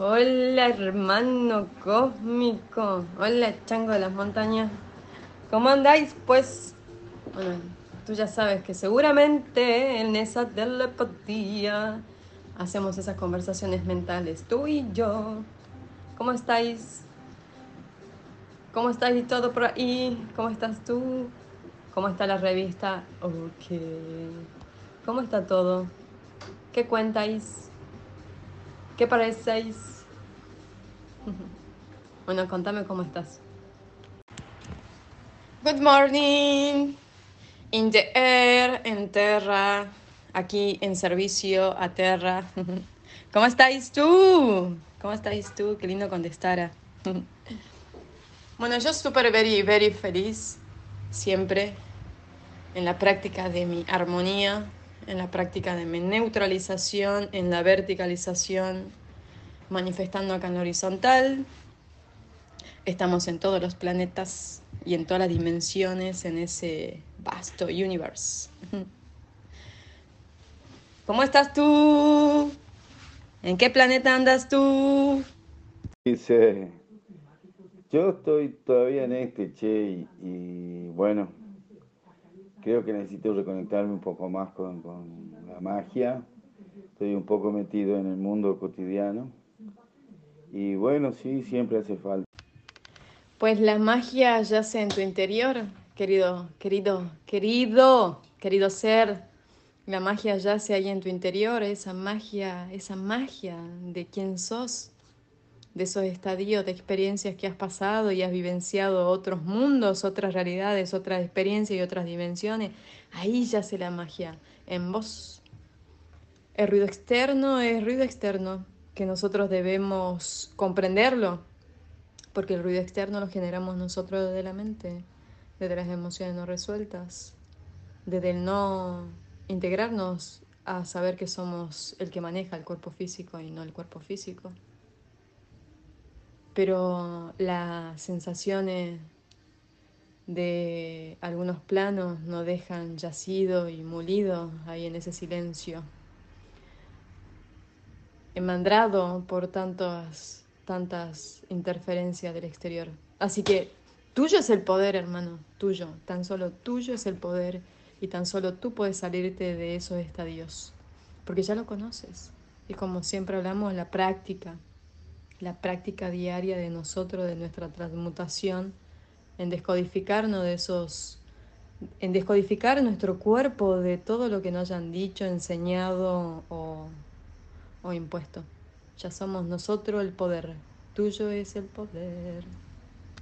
Hola hermano cósmico, hola chango de las montañas, ¿cómo andáis? Pues, tú ya sabes que seguramente en esa telepatía hacemos esas conversaciones mentales, tú y yo. ¿Cómo estáis? ¿Cómo estáis todo por ahí? ¿Cómo estás tú? ¿Cómo está la revista? Ok. ¿Cómo está todo? ¿Qué cuentáis? ¿Qué parecéis? Bueno, contame cómo estás. Good morning. In the air, en terra, aquí en servicio a terra. ¿Cómo estáis tú? ¿Cómo estáis tú? Qué lindo contestar. Bueno, yo súper, very, very feliz siempre en la práctica de mi armonía, en la práctica de mi neutralización, en la verticalización, manifestando acá en horizontal. Estamos en todos los planetas y en todas las dimensiones en ese vasto universo. ¿Cómo estás tú? ¿En qué planeta andas tú? Dice, yo estoy todavía en este, che, y bueno, creo que necesito reconectarme un poco más con, la magia. Estoy un poco metido en el mundo cotidiano. Y bueno, sí, siempre hace falta. Pues la magia yace en tu interior, querido, querido, querido, querido ser. La magia yace ahí en tu interior, esa magia, esa magia de quién sos de esos estadios de experiencias que has pasado y has vivenciado otros mundos, otras realidades, otras experiencias y otras dimensiones, ahí yace la magia, en vos. El ruido externo es ruido externo, que nosotros debemos comprenderlo, porque el ruido externo lo generamos nosotros desde la mente, desde las emociones no resueltas, desde el no integrarnos a saber que somos el que maneja el cuerpo físico y no el cuerpo físico. Pero las sensaciones de algunos planos nos dejan yacido y molido ahí en ese silencio, enmandrado por tantas, tantas interferencias del exterior. Así que tuyo es el poder, hermano, tuyo, tan solo tuyo es el poder y tan solo tú puedes salirte de esos estadios, porque ya lo conoces. Y como siempre hablamos, la práctica, la práctica diaria de nosotros, de nuestra transmutación, en descodificarnos de esos, en descodificar nuestro cuerpo de todo lo que nos hayan dicho, enseñado o, o impuesto. Ya somos nosotros el poder, tuyo es el poder.